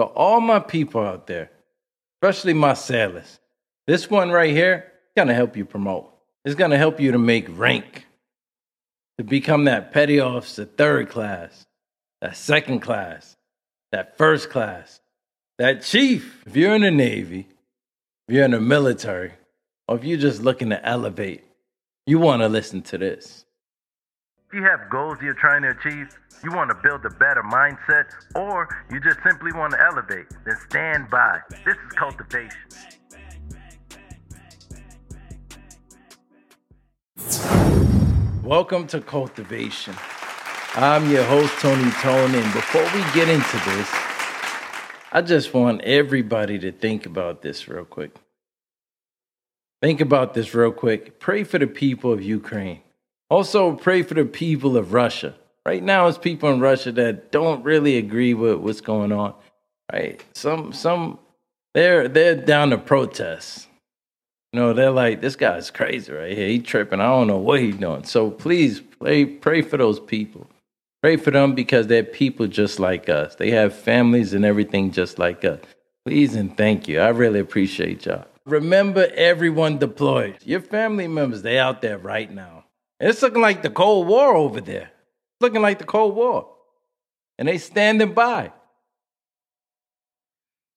So, all my people out there, especially my sailors, this one right here is going to help you promote. It's going to help you to make rank, to become that petty officer, third class, that second class, that first class, that chief. If you're in the Navy, if you're in the military, or if you're just looking to elevate, you want to listen to this. If you have goals you're trying to achieve, you want to build a better mindset, or you just simply want to elevate, then stand by. This is cultivation. Welcome to Cultivation. I'm your host, Tony Tone, and before we get into this, I just want everybody to think about this real quick. Think about this real quick. Pray for the people of Ukraine. Also, pray for the people of Russia. Right now, it's people in Russia that don't really agree with what's going on. Right? Some, some, they're they're down to protest. You know, they're like, this guy's crazy right here. He tripping. I don't know what he's doing. So please pray, pray for those people. Pray for them because they're people just like us. They have families and everything just like us. Please and thank you. I really appreciate y'all. Remember everyone deployed. Your family members, they out there right now. It's looking like the Cold War over there. It's looking like the Cold War. And they standing by.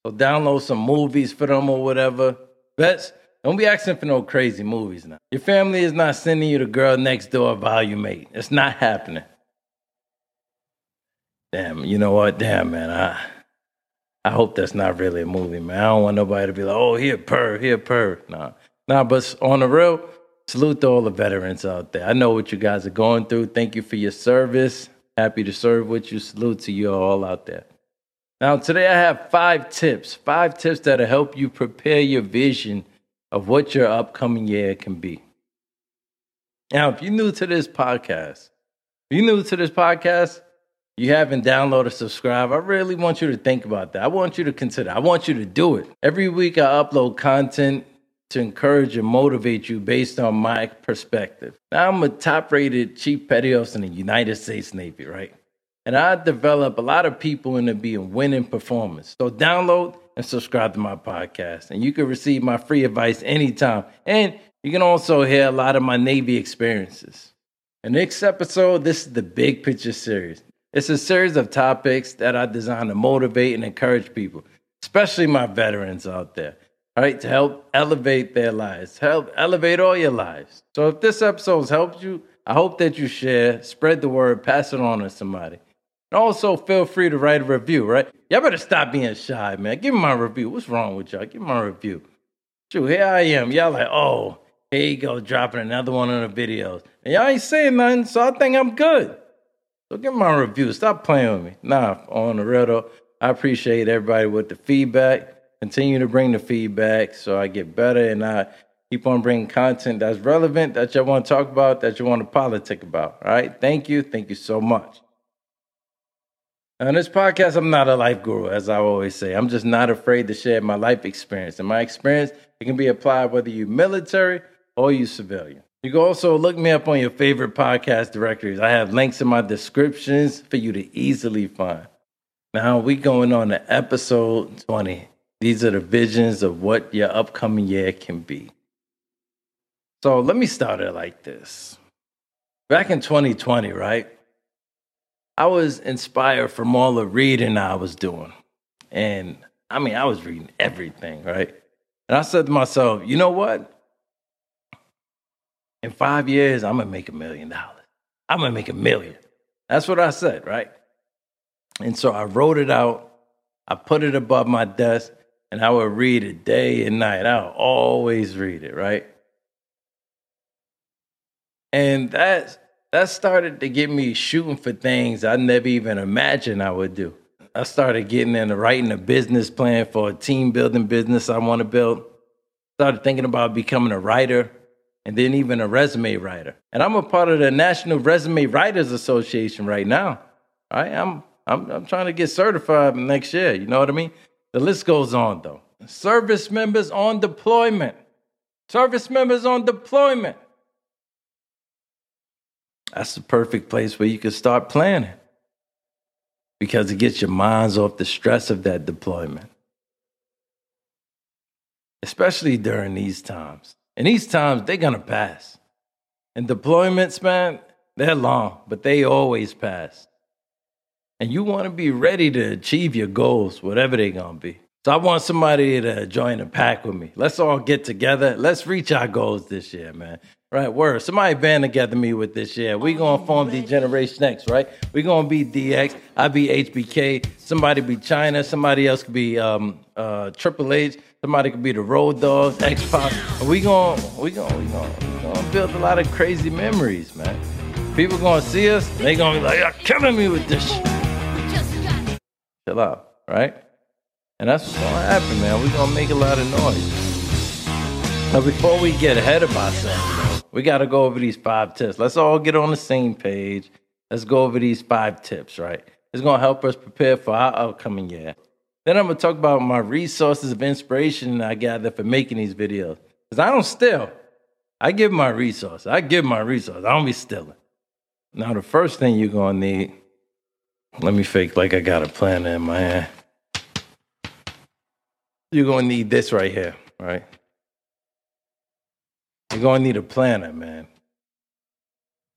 So download some movies for them or whatever. Vets, don't be asking for no crazy movies now. Your family is not sending you the girl next door volume mate. It's not happening. Damn, you know what? Damn, man. I I hope that's not really a movie, man. I don't want nobody to be like, oh, here, purr, here, purr. Nah. Nah, but on the real, Salute to all the veterans out there. I know what you guys are going through. Thank you for your service. Happy to serve with you. Salute to you all out there. Now, today I have five tips, five tips that'll help you prepare your vision of what your upcoming year can be. Now, if you're new to this podcast, if you're new to this podcast, you haven't downloaded, subscribe. I really want you to think about that. I want you to consider. I want you to do it. Every week I upload content to encourage and motivate you based on my perspective. Now, I'm a top rated chief petty officer in the United States Navy, right? And I develop a lot of people into being winning performers. So, download and subscribe to my podcast. And you can receive my free advice anytime. And you can also hear a lot of my Navy experiences. In next episode, this is the Big Picture series. It's a series of topics that I designed to motivate and encourage people, especially my veterans out there right? To help elevate their lives, help elevate all your lives. So if this episode has helped you, I hope that you share, spread the word, pass it on to somebody. And also feel free to write a review, right? Y'all better stop being shy, man. Give me my review. What's wrong with y'all? Give me my review. True, here I am. Y'all like, oh, here you go, dropping another one of the videos. And y'all ain't saying nothing, so I think I'm good. So give me my review. Stop playing with me. Nah, on the real though, I appreciate everybody with the feedback continue to bring the feedback so I get better and I keep on bringing content that's relevant that you want to talk about, that you want to politic about. All right. Thank you. Thank you so much. On this podcast, I'm not a life guru, as I always say. I'm just not afraid to share my life experience. And my experience, it can be applied whether you're military or you civilian. You can also look me up on your favorite podcast directories. I have links in my descriptions for you to easily find. Now we going on to episode 20. These are the visions of what your upcoming year can be. So let me start it like this. Back in 2020, right? I was inspired from all the reading I was doing. And I mean, I was reading everything, right? And I said to myself, you know what? In five years, I'm to make a million dollars. I'm to make a million. That's what I said, right? And so I wrote it out. I put it above my desk and I would read it day and night. I would always read it, right? And that that started to get me shooting for things I never even imagined I would do. I started getting into writing a business plan for a team building business I want to build. Started thinking about becoming a writer and then even a resume writer. And I'm a part of the National Resume Writers Association right now. I'm I'm I'm trying to get certified next year. You know what I mean? The list goes on, though. Service members on deployment. Service members on deployment. That's the perfect place where you can start planning. because it gets your minds off the stress of that deployment. Especially during these times. And these times, they're going to pass. And deployments, man, they're long, but they always pass. And you want to be ready to achieve your goals, whatever they're going to be. So I want somebody to join the pack with me. Let's all get together. Let's reach our goals this year, man. Right, word. Somebody band together me with this year. We gonna form D-Generation X, right? We gonna be DX. I be HBK. Somebody be Chyna. Somebody else could be um, uh, Triple H. Somebody could be the Road Doggs, X Pac. We gonna we gonna we gonna we gonna build a lot of crazy memories, man. People gonna see us. They gonna be like, "You're killing me with this." Shit. Chill out, right? And that's what's gonna happen, man. We're gonna make a lot of noise. Now, before we get ahead of ourselves, we gotta go over these five tips. Let's all get on the same page. Let's go over these five tips, right? It's gonna help us prepare for our upcoming year. Then I'm gonna talk about my resources of inspiration I gather for making these videos. Because I don't steal. I give my resources. I give my resources. I don't be stealing. Now, the first thing you're gonna need, let me fake like I got a plan in my hand you're to need this right here, right? You're to need a planner, man.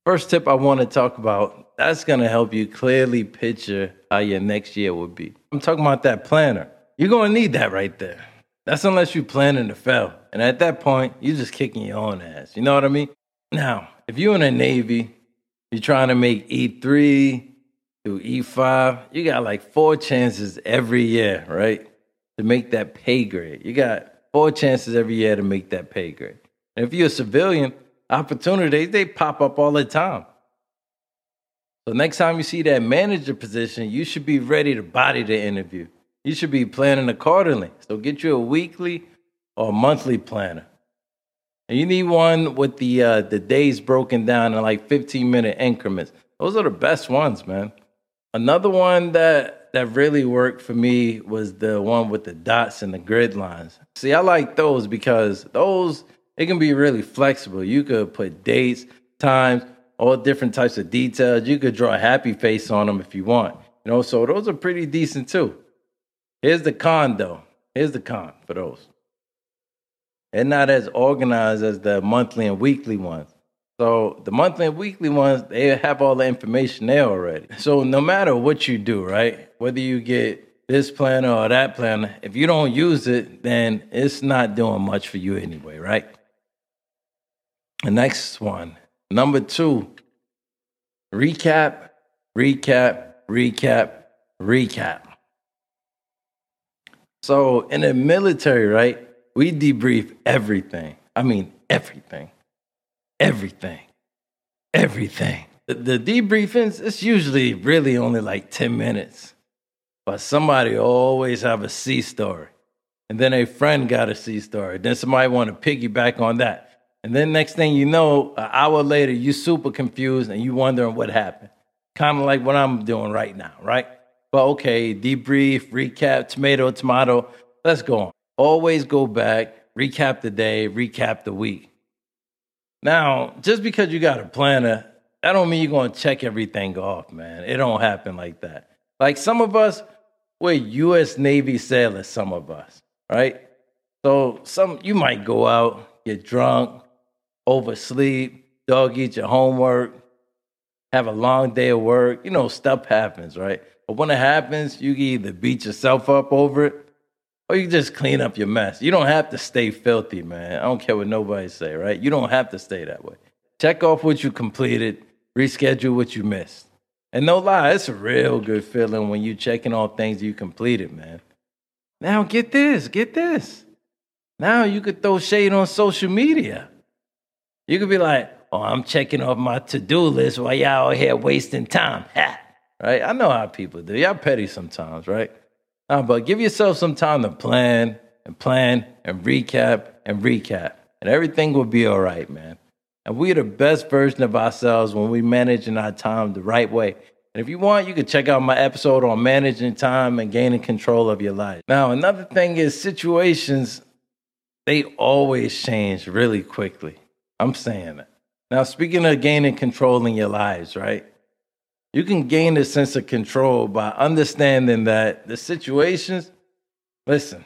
First tip I want to talk about that's to help you clearly picture how your next year will be. I'm talking about that planner. You're to need that right there. That's unless you're planning to fail. And at that point, you're just kicking your own ass. You know what I mean? Now, if you're in the Navy, you're trying to make E3 through E5, you got like four chances every year, right? to make that pay grade. You got four chances every year to make that pay grade. And if you're a civilian, opportunities, they pop up all the time. So next time you see that manager position, you should be ready to body the interview. You should be planning accordingly. So get you a weekly or monthly planner. And you need one with the uh, the days broken down in like 15 minute increments. Those are the best ones, man. Another one that that really worked for me was the one with the dots and the grid lines. See, I like those because those it can be really flexible. You could put dates, times, all different types of details. You could draw a happy face on them if you want. You know, so those are pretty decent too. Here's the con though. Here's the con for those. They're not as organized as the monthly and weekly ones. So the monthly and weekly ones, they have all the information there already. So no matter what you do, right? Whether you get this planner or that planner, if you don't use it, then it's not doing much for you anyway, right? The next one, number two, recap, recap, recap, recap. So in the military, right, we debrief everything. I mean, everything everything. Everything. The, the debriefings, it's usually really only like 10 minutes. But somebody always have a sea story. And then a friend got a sea story. Then somebody want to piggyback on that. And then next thing you know, an hour later, you super confused and you wondering what happened. Kind of like what I'm doing right now, right? But okay, debrief, recap, tomato, tomato. Let's go on. Always go back, recap the day, recap the week. Now, just because you got a planner, that don't mean you're gonna check everything off, man. It don't happen like that. Like some of us, we're U.S. Navy sailors. Some of us, right? So some you might go out, get drunk, oversleep, dog eat your homework, have a long day of work. You know, stuff happens, right? But when it happens, you can either beat yourself up over it or you just clean up your mess. You don't have to stay filthy, man. I don't care what nobody say, right? You don't have to stay that way. Check off what you completed, reschedule what you missed. And no lie, it's a real good feeling when you checking off things you completed, man. Now get this, get this. Now you could throw shade on social media. You could be like, oh, I'm checking off my to-do list while y'all out here wasting time. right? I know how people do. Y'all petty sometimes, right? Uh, but give yourself some time to plan and plan and recap and recap, and everything will be all right, man. And we're the best version of ourselves when we manage in our time the right way. And if you want, you can check out my episode on managing time and gaining control of your life. Now, another thing is situations, they always change really quickly. I'm saying that. Now, speaking of gaining control in your lives, right? You can gain a sense of control by understanding that the situations, listen,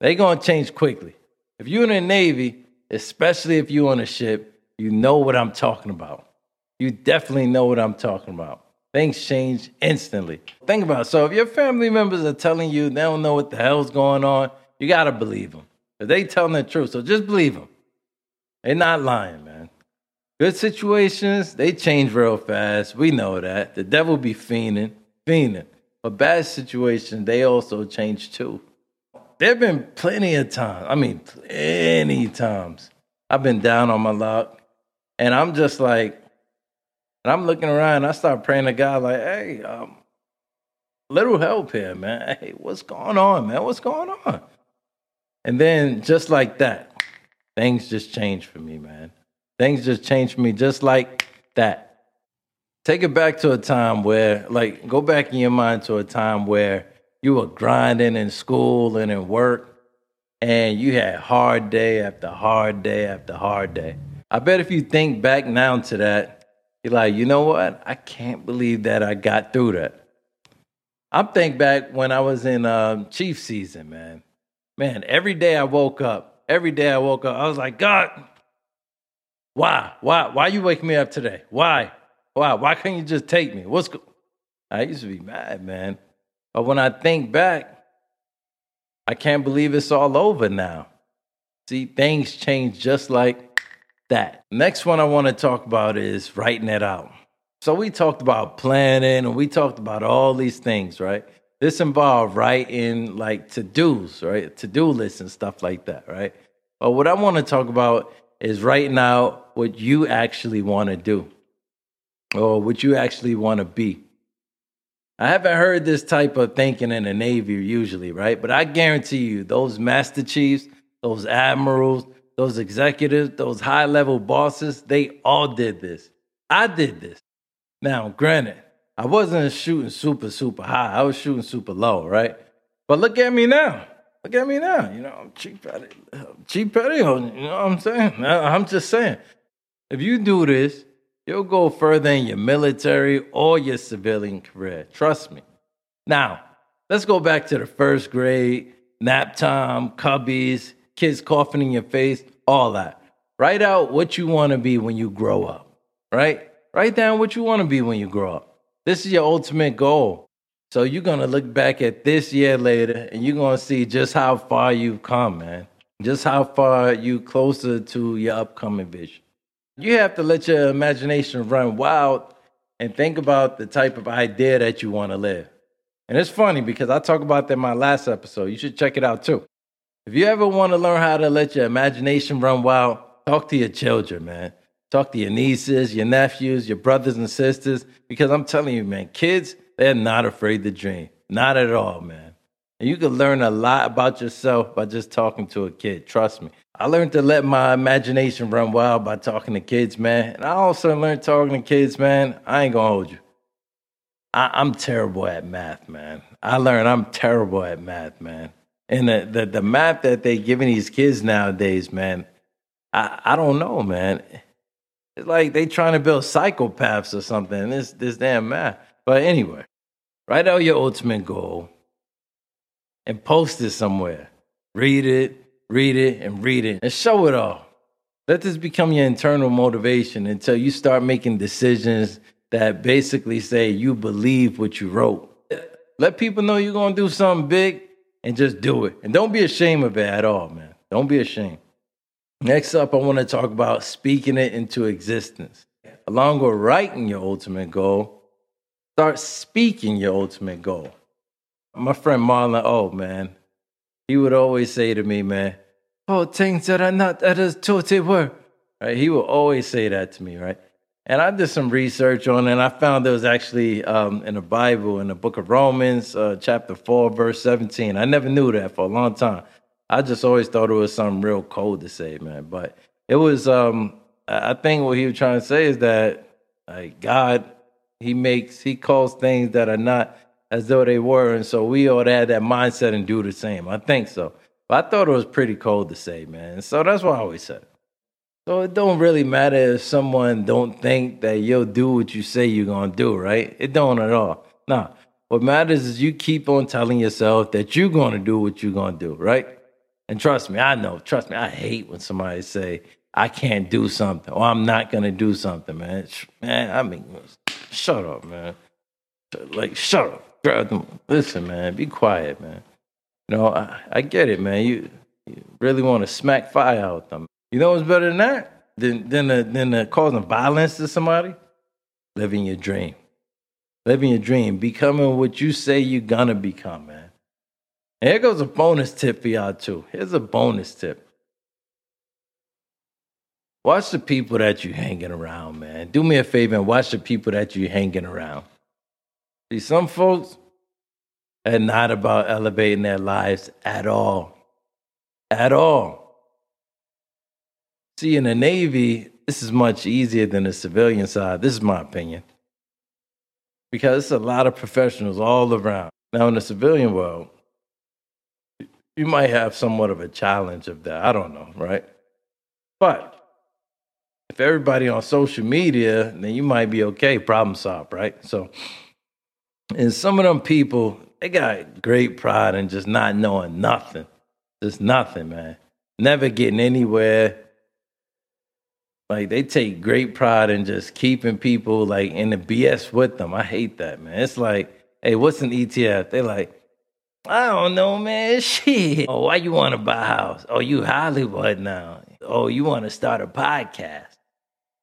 they're gonna change quickly. If you're in the Navy, especially if you're on a ship, you know what I'm talking about. You definitely know what I'm talking about. Things change instantly. Think about it. So if your family members are telling you they don't know what the hell's going on, you gotta believe them. They telling the truth, so just believe them. They're not lying, man. Good situations, they change real fast. We know that. The devil be fiending, fiending. But bad situations, they also change too. There have been plenty of times, I mean, plenty times, I've been down on my luck. And I'm just like, and I'm looking around, I start praying to God, like, hey, um, little help here, man. Hey, what's going on, man? What's going on? And then just like that, things just changed for me, man. Things just changed for me just like that. Take it back to a time where, like, go back in your mind to a time where you were grinding in school and in work, and you had hard day after hard day after hard day. I bet if you think back now to that, you're like, you know what? I can't believe that I got through that. I'm think back when I was in um, Chief season, man. Man, every day I woke up, every day I woke up, I was like, God, why? Why? Why you waking me up today? Why? Why? Why can't you just take me? What's go-? I used to be mad, man. But when I think back, I can't believe it's all over now. See, things change just like that. Next one I want to talk about is writing it out. So we talked about planning and we talked about all these things, right? This involved writing like to dos, right? To do lists and stuff like that, right? But what I want to talk about is right now what you actually want to do or what you actually want to be. I haven't heard this type of thinking in the Navy usually, right? But I guarantee you, those master chiefs, those admirals, those executives, those high level bosses, they all did this. I did this. Now, granted, I wasn't shooting super, super high. I was shooting super low, right? But look at me now. Look at me now. You know, I'm cheap it. Cheap it. You know what I'm saying? I'm just saying. If you do this, you'll go further in your military or your civilian career. Trust me. Now, let's go back to the first grade, nap time, cubbies, kids coughing in your face, all that. Write out what you want to be when you grow up, right? Write down what you want to be when you grow up. This is your ultimate goal. So you're to look back at this year later and you're to see just how far you've come, man. Just how far you closer to your upcoming vision. You have to let your imagination run wild and think about the type of idea that you want to live. And it's funny because I talk about that in my last episode. You should check it out too. If you ever want to learn how to let your imagination run wild, talk to your children, man. Talk to your nieces, your nephews, your brothers and sisters, because I'm telling you, man, kids, they're not afraid to dream. Not at all, man. And you can learn a lot about yourself by just talking to a kid. Trust me. I learned to let my imagination run wild by talking to kids, man. And I also learned talking to kids, man. I ain't gonna hold you. I, am terrible at math, man. I learned I'm terrible at math, man. And the, the, the math that they giving these kids nowadays, man, I, I don't know, man. It's like they trying to build psychopaths or something. This this damn math. But anyway, write out your ultimate goal and post it somewhere. Read it, read it, and read it, and show it all. Let this become your internal motivation until you start making decisions that basically say you believe what you wrote. Let people know you're gonna do something big and just do it. And don't be ashamed of it at all, man. Don't be ashamed. Next up, I want to talk about speaking it into existence. Along with writing your ultimate goal, start speaking your ultimate goal. My friend Marlon, oh man, he would always say to me, man, oh, things that are not as thought they were. Right? He would always say that to me, right? And I did some research on it, and I found there was actually um, in the Bible, in the book of Romans, uh, chapter 4, verse 17. I never knew that for a long time. I just always thought it was something real cold to say, man. But it was um I think what he was trying to say is that like God, he makes he calls things that are not as though they were, and so we ought to have that mindset and do the same. I think so. But I thought it was pretty cold to say, man. So that's why I always said. So it don't really matter if someone don't think that you'll do what you say you're gonna do, right? It don't at all. Nah. What matters is you keep on telling yourself that you're gonna do what you're gonna do, right? And trust me, I know, trust me, I hate when somebody say, I can't do something or I'm not gonna do something, man. Man, I mean, shut up, man. Like, shut up. Listen, man, be quiet, man. You know, I, I get it, man. You, you really want to smack fire out them. You know what's better than that? Than than uh, than uh, causing violence to somebody? Living your dream. Living your dream. Becoming what you say you're gonna become, man. And here goes a bonus tip for y'all too. Here's a bonus tip. Watch the people that you hanging around, man. Do me a favor and watch the people that you hanging around. See, some folks are not about elevating their lives at all. At all. See, in the Navy, this is much easier than the civilian side. This is my opinion. Because it's a lot of professionals all around. Now, in the civilian world, you might have somewhat of a challenge of that. I don't know, right? But if everybody on social media, then you might be okay, problem solved, right? So, and some of them people, they got great pride in just not knowing nothing. Just nothing, man. Never getting anywhere like they take great pride in just keeping people like in the BS with them. I hate that, man. It's like, hey, what's an ETF? They like, I don't know, man. Shit. Oh, why you want to buy a house? Oh, you Hollywood now. Oh, you want to start a podcast.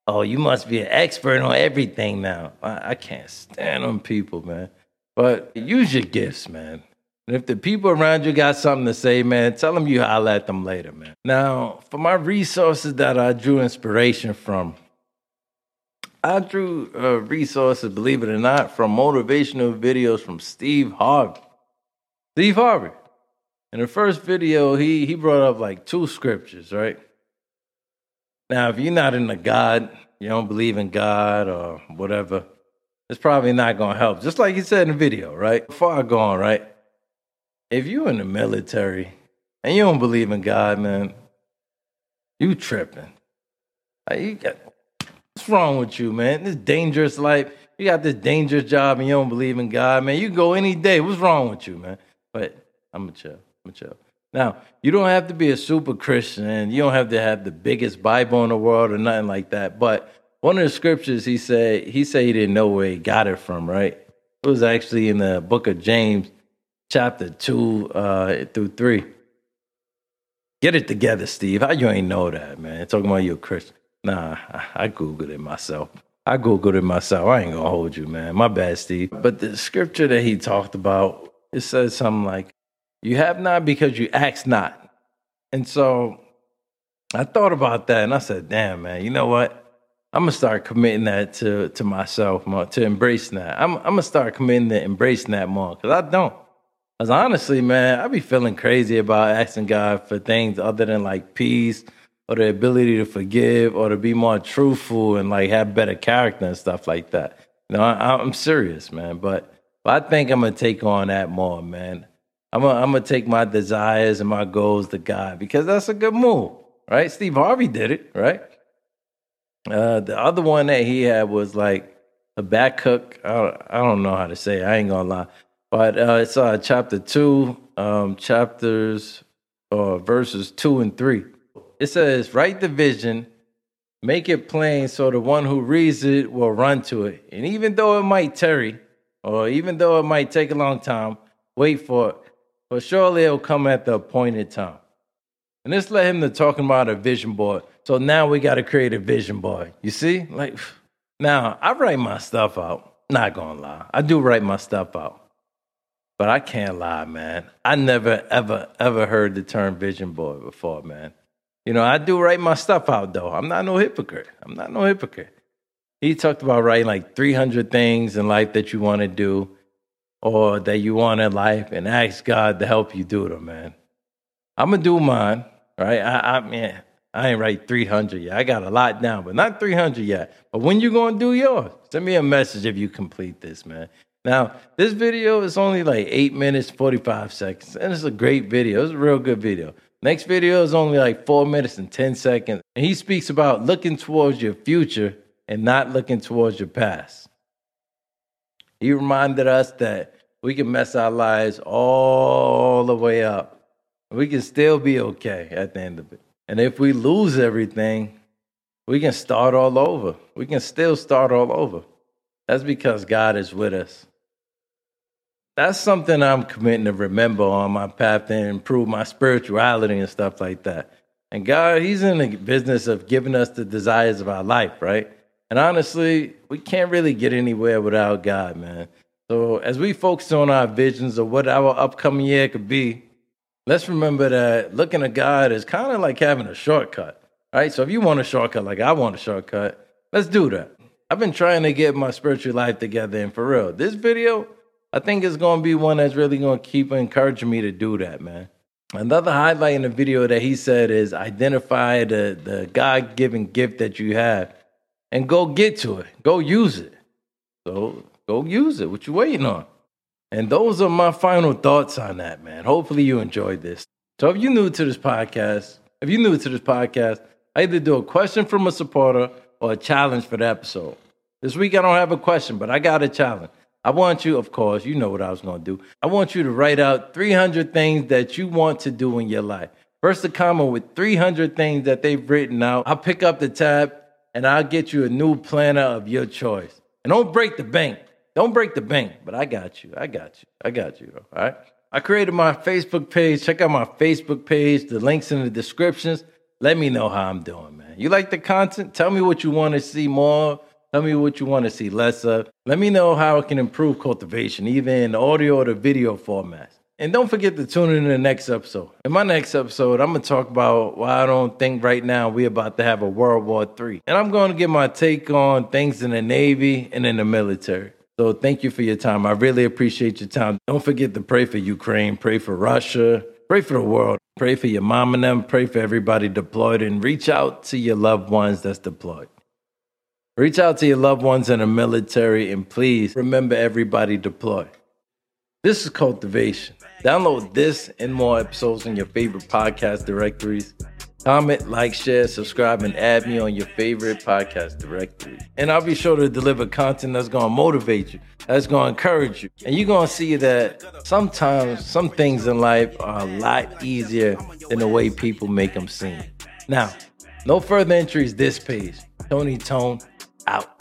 Oh, you must be an expert on everything now. I, I can't stand them people, man. But use your gifts, man. And if the people around you got something to say, man, tell them you holler at them later, man. Now, for my resources that I drew inspiration from, I drew uh, resources, believe it or not, from motivational videos from Steve Harvey. Steve Harvey. In the first video, he he brought up like two scriptures, right? Now, if you're not in the God, you don't believe in God or whatever, it's probably not gonna help. Just like he said in the video, right? Far gone, right? if you're in the military and you don't believe in God, man, you tripping. Like you got what's wrong with you, man? This dangerous life. You got this dangerous job and you don't believe in God, man. You go any day. What's wrong with you, man? But I'm a chill. I'm a chill. Now, you don't have to be a super Christian and you don't have to have the biggest Bible in the world or nothing like that. But one of the scriptures he said, he said he didn't know where he got it from, right? It was actually in the book of James, chapter 2 uh, through 3. Get it together, Steve. How you ain't know that, man? Talking about you a Christian. Nah, I Googled it myself. I Googled it myself. I ain't gonna hold you, man. My bad, Steve. But the scripture that he talked about, it says something like, You have not because you ask not. And so I thought about that and I said, damn, man, you know what? I'm gonna start committing that to to myself more, to embracing that. I'm I'm gonna start committing to embracing that more because I don't. Because honestly, man, I be feeling crazy about asking God for things other than like peace or the ability to forgive or to be more truthful and like have better character and stuff like that. You know, I, am serious, man. But, but I think I'm gonna take on that more, man. I'm gonna, I'm gonna take my desires and my goals to God because that's a good move, right? Steve Harvey did it, right? Uh, the other one that he had was like a back hook. I don't, I don't know how to say. It. I ain't gonna lie. But uh, it's uh, chapter two, um, chapters, uh, verses two and three. It says, Write the vision, make it plain so the one who reads it will run to it. And even though it might tarry, or even though it might take a long time, wait for it. For surely it will come at the appointed time. And this led him to talking about a vision board. So now we got to create a vision board. You see? Like, now I write my stuff out. Not gonna lie. I do write my stuff out. But I can't lie, man. I never, ever, ever heard the term vision board before, man. You know, I do write my stuff out, though. I'm not no hypocrite. I'm not no hypocrite. He talked about writing like 300 things in life that you want to do or that you want in life and ask God to help you do them, man. I'm to do mine, right? I, I mean, I ain't write 300 yet. I got a lot down, but not 300 yet. But when you to do yours? Send me a message if you complete this, man. Now, this video is only like eight minutes, 45 seconds, and it's a great video. It's a real good video. Next video is only like four minutes and 10 seconds. And he speaks about looking towards your future and not looking towards your past. He reminded us that we can mess our lives all the way up. We can still be okay at the end of it. And if we lose everything, we can start all over. We can still start all over. That's because God is with us. That's something I'm committing to remember on my path and improve my spirituality and stuff like that. And God, He's in the business of giving us the desires of our life, right? And honestly, we can't really get anywhere without God, man. So as we focus on our visions of what our upcoming year could be, let's remember that looking at God is kind of like having a shortcut. Right? So if you want a shortcut like I want a shortcut, let's do that. I've been trying to get my spiritual life together, and for real, this video, I think is going to be one that's really going to keep encouraging me to do that, man. Another highlight in the video that he said is identify the, the God given gift that you have and go get to it. Go use it. So go use it. What you waiting on? And those are my final thoughts on that, man. Hopefully you enjoyed this. So if you're new to this podcast, if you're new to this podcast, I either do a question from a supporter or a challenge for the episode. This week I don't have a question, but I got a challenge. I want you, of course, you know what I was going to do. I want you to write out 300 things that you want to do in your life. First, a comment with 300 things that they've written out. I'll pick up the tab and I'll get you a new planner of your choice. And don't break the bank. Don't break the bank, but I got you. I got you. I got you. All right. I created my Facebook page. Check out my Facebook page. The links in the descriptions. Let me know how I'm doing, man. You like the content? Tell me what you want to see more. Tell me what you want to see less of. Let me know how I can improve cultivation, either in audio or the video formats. And don't forget to tune in to the next episode. In my next episode, I'm to talk about why I don't think right now we're about to have a World War III. And I'm going to give my take on things in the Navy and in the military. So thank you for your time. I really appreciate your time. Don't forget to pray for Ukraine, pray for Russia, pray for the world. Pray for your mom and them. Pray for everybody deployed and reach out to your loved ones that's deployed. Reach out to your loved ones in the military and please remember everybody deployed. This is Cultivation. Download this and more episodes in your favorite podcast directories. Comment, like, share, subscribe, and add me on your favorite podcast directory. And I'll be sure to deliver content that's going to motivate you, that's going to encourage you. And you're going to see that sometimes some things in life are a lot easier than the way people make them seem. Now, no further entries this page. Tony Tone out.